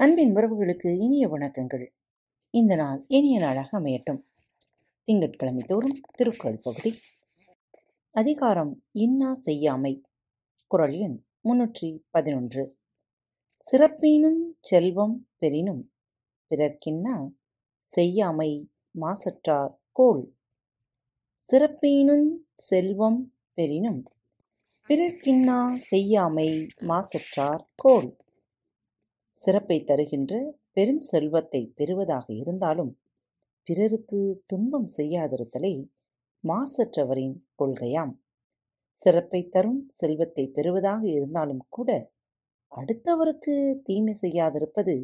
அன்பின் உறவுகளுக்கு இனிய வணக்கங்கள். இந்த நாள் இனிய நாளாக அமையட்டும். திங்கட்கிழமை தோறும் திருக்குறள் பகுதி. அதிகாரம் இன்னா செய்யாமை. குரல் எண் முன்னூற்றி பதினொன்று. சிறப்பினும் செல்வம் பெறினும் பிறர்க்கின்னா செய்யாமை மாசற்றார் கோள். சிறப்பீனும் செல்வம் பெறினும் பிறர்க்கின்னா செய்யாமை மாசற்றார் கோள். சிறப்பை தருகின்ற பெரும் செல்வத்தை பெறுவதாக இருந்தாலும் பிறருக்கு துன்பம் செய்யாதிருத்தலே மாசற்றவரின் கொள்கையாம். சிறப்பை தரும் செல்வத்தை பெறுவதாக இருந்தாலும் கூட அடுத்தவருக்கு தீமை செய்யாதிருப்பது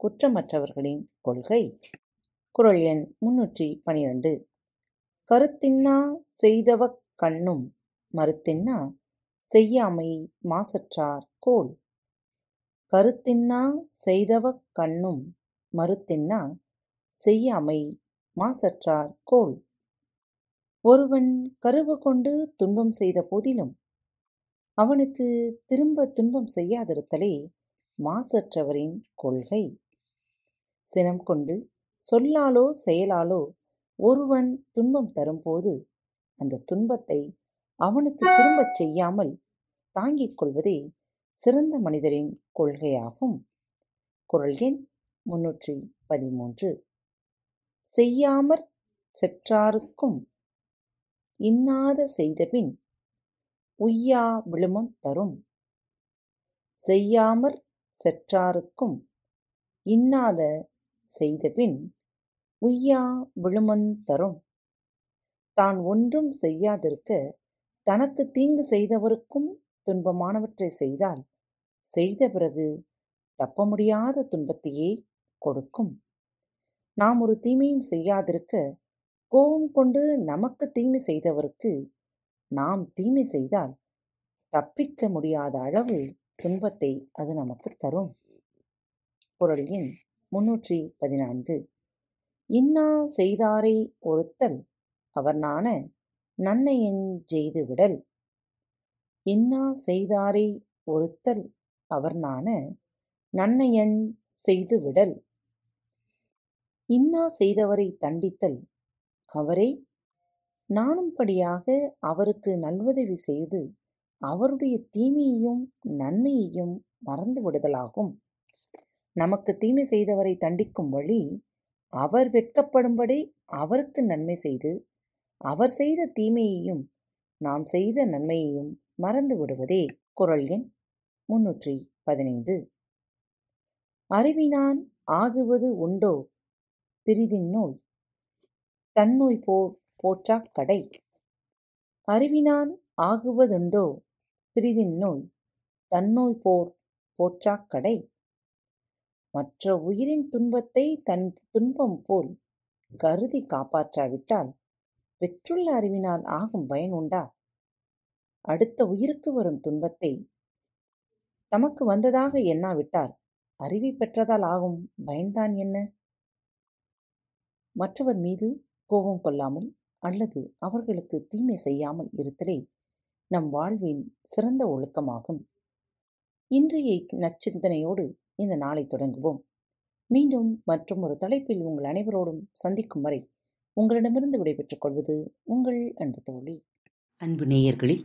குற்றமற்றவர்களின் கொள்கை. குரல் எண் முன்னூற்றி பனிரெண்டு. கருத்தின்னா செய்தவக் கண்ணும் மறுத்தின்னா செய்யாமை மாசற்றார் கோல். கருத்தின்னா செய்தவ கண்ணும் மறுத்தின்னா செய்யாமை மாசற்றார் கோல். ஒருவன் கருவு கொண்டு துன்பம் செய்த போதிலும் அவனுக்கு திரும்ப துன்பம் செய்யாதிருத்தலே மாசற்றவரின் கொள்கை. சினம் கொண்டு சொல்லாலோ செயலாலோ ஒருவன் துன்பம் தரும்போது அந்த துன்பத்தை அவனுக்கு திரும்பச் செய்யாமல் தாங்கிக் கொள்வதே சிறந்த மனிதரின் கொள்கையாகும். குரல் எண் முன்னூற்றி பதிமூன்று. செய்யாமற் செற்றாருக்கும் இன்னாத செய்தபின் உய்யா விழுமம் தரும். செய்யாமற் செற்றாருக்கும் இன்னாத செய்தபின் உய்யா விழுமந் தரும். தான் ஒன்றும் செய்யாதிருக்க தனக்கு தீங்கு செய்தவருக்கும் துன்பமானவற்றை செய்தால் செய்த பிறகு தப்ப முடியாத துன்பத்தையே கொடுக்கும். நாம் ஒரு தீமையும் செய்யாதிருக்க கோபம் கொண்டு நமக்கு தீமை செய்தவருக்கு நாம் தீமை செய்தால் தப்பிக்க முடியாத அளவு துன்பத்தை அது நமக்கு தரும். குரல் எண் முன்னூற்றி பதினான்கு. இன்னா செய்தாரை ஒருத்தல் அவர் நாண செய்துவிடல். விடல் இன்னா செய்தாரை ஒருத்தல் அவர் நாண நன்னையஞ் செய்து விடல் இன்னா செய்தவரை தண்டித்தல் அவரை நாணும்படியாக அவருக்கு நல்வுதவி செய்து அவருடைய தீமையையும் நன்மையையும் மறந்து விடுதலாகும் நமக்கு தீமை செய்தவரை தண்டிக்கும் வழி அவர் வெட்கப்படும்படி அவருக்கு நன்மை செய்து அவர் செய்த தீமையையும் நாம் செய்த நன்மையையும் மறந்து விடுவதே குரல் எண் முன்னூற்றி பதினைந்து. அறிவினான் ஆகுவது உண்டோ? பிரிதின் நோய். தன்னோய் போ போற்றாக் கடை. அறிவினான் ஆகுவதுண்டோ? பிரிதின் நோய். தன்னோய் போர் போற்றாக் கடை. மற்ற உயிரின் துன்பத்தை தன் துன்பம் போல் கருதி காப்பாற்றாவிட்டால் பெற்றுள்ள அறிவினால் ஆகும் பயன் உண்டா? அடுத்த உயிருக்கு வரும் துன்பத்தை தமக்கு வந்ததாக எண்ணாவிட்டால் அறிவை பெற்றதால் ஆகும் பயன்தான் என்ன? மற்றவர் மீது கோபம் கொள்ளாமல் அல்லது அவர்களுக்கு தீமை செய்யாமல் இருத்தலே நம் வாழ்வின் சிறந்த ஒழுக்கமாகும். இன்றைய நச்சிந்தனையோடு இந்த நாளை தொடங்குவோம். மீண்டும் மற்றும் ஒரு தலைப்பில் உங்கள் அனைவரோடும் சந்திக்கும் வரை உங்களிடமிருந்து விடைபெற்றுக் கொள்வது உங்கள் அன்பு தோழி. அன்பு நேயர்களில்